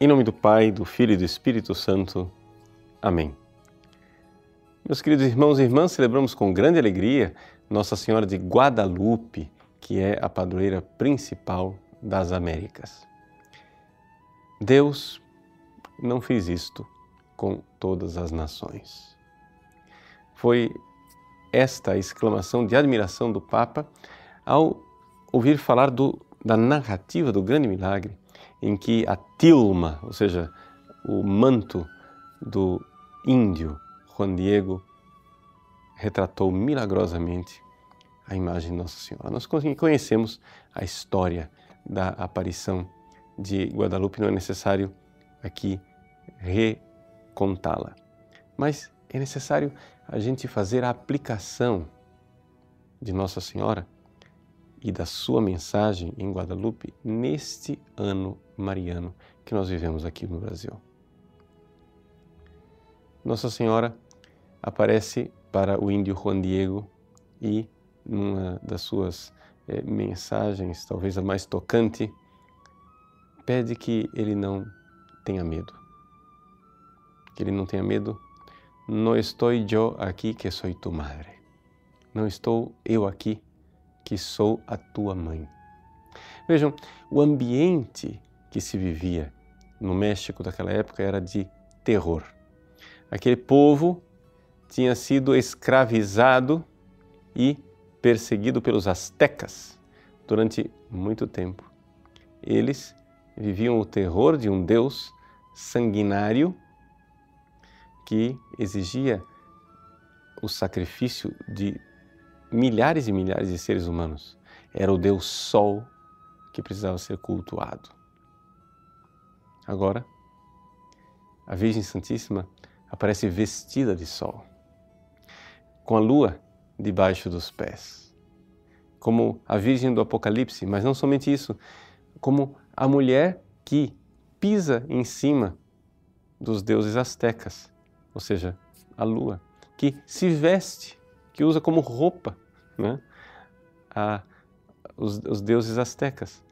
Em nome do Pai, do Filho e do Espírito Santo. Amém. Meus queridos irmãos e irmãs, celebramos com grande alegria Nossa Senhora de Guadalupe, que é a padroeira principal das Américas. Deus não fez isto com todas as nações. Foi esta exclamação de admiração do Papa ao ouvir falar do, da narrativa do grande milagre em que a tilma, ou seja, o manto do índio Juan Diego, retratou milagrosamente a imagem de Nossa Senhora. Nós conhecemos a história da aparição de Guadalupe, não é necessário aqui recontá-la. Mas é necessário a gente fazer a aplicação de Nossa Senhora e da sua mensagem em Guadalupe neste ano mariano que nós vivemos aqui no Brasil. Nossa Senhora aparece para o índio Juan Diego e, numa das suas eh, mensagens, talvez a mais tocante, pede que ele não tenha medo. Que ele não tenha medo. Não estou eu aqui que sou tu madre. Não estou eu aqui que sou a tua mãe. Vejam, o ambiente que se vivia no México daquela época era de terror. Aquele povo tinha sido escravizado e perseguido pelos astecas durante muito tempo. Eles viviam o terror de um Deus sanguinário que exigia o sacrifício de milhares e milhares de seres humanos. Era o Deus Sol que precisava ser cultuado. Agora, a Virgem Santíssima aparece vestida de sol, com a lua debaixo dos pés, como a Virgem do Apocalipse, mas não somente isso, como a mulher que pisa em cima dos deuses astecas, ou seja, a lua, que se veste, que usa como roupa né? a, os, os deuses astecas.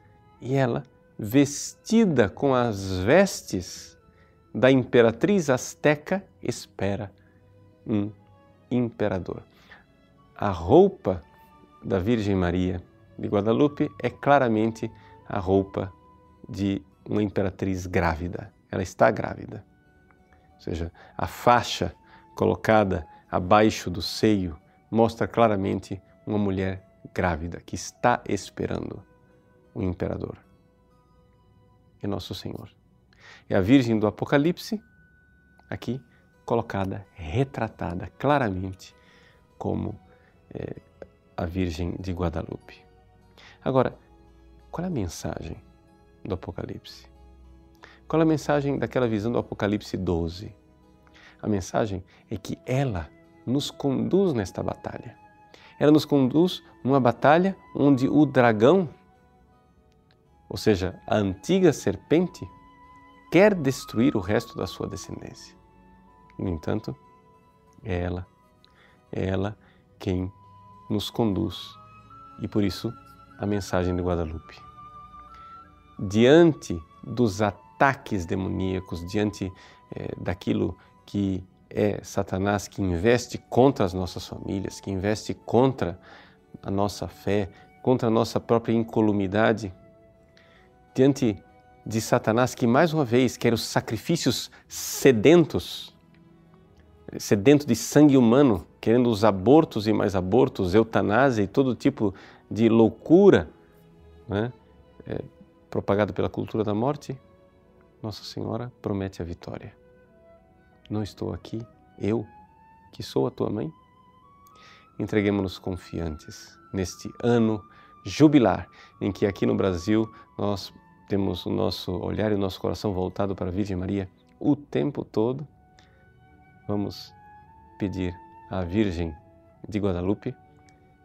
E ela, vestida com as vestes da imperatriz asteca, espera um imperador. A roupa da Virgem Maria de Guadalupe é claramente a roupa de uma imperatriz grávida. Ela está grávida. Ou seja, a faixa colocada abaixo do seio mostra claramente uma mulher grávida que está esperando o imperador. É nosso Senhor. É a Virgem do Apocalipse, aqui colocada, retratada claramente como é, a Virgem de Guadalupe. Agora, qual é a mensagem do Apocalipse? Qual é a mensagem daquela visão do Apocalipse 12? A mensagem é que ela nos conduz nesta batalha ela nos conduz numa batalha onde o dragão, ou seja, a antiga serpente, quer destruir o resto da sua descendência. No entanto, é ela, é ela quem nos conduz e por isso a mensagem de Guadalupe. Diante dos ataques demoníacos, diante é, daquilo que é Satanás que investe contra as nossas famílias, que investe contra a nossa fé, contra a nossa própria incolumidade. Diante de Satanás que mais uma vez quer os sacrifícios sedentos, sedento de sangue humano, querendo os abortos e mais abortos, eutanásia e todo tipo de loucura né? é, propagado pela cultura da morte, Nossa Senhora promete a vitória não estou aqui, eu, que sou a tua mãe? Entreguemos-nos confiantes neste ano jubilar em que aqui no Brasil nós temos o nosso olhar e o nosso coração voltado para a Virgem Maria o tempo todo. Vamos pedir à Virgem de Guadalupe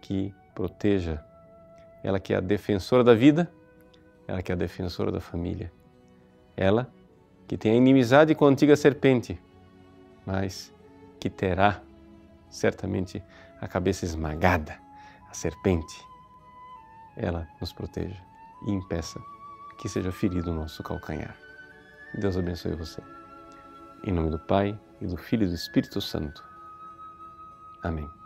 que proteja, ela que é a defensora da vida, ela que é a defensora da família, ela que tem a inimizade com a antiga serpente, mas que terá certamente a cabeça esmagada, a serpente. Ela nos proteja e impeça que seja ferido o nosso calcanhar. Deus abençoe você. Em nome do Pai, e do Filho e do Espírito Santo. Amém.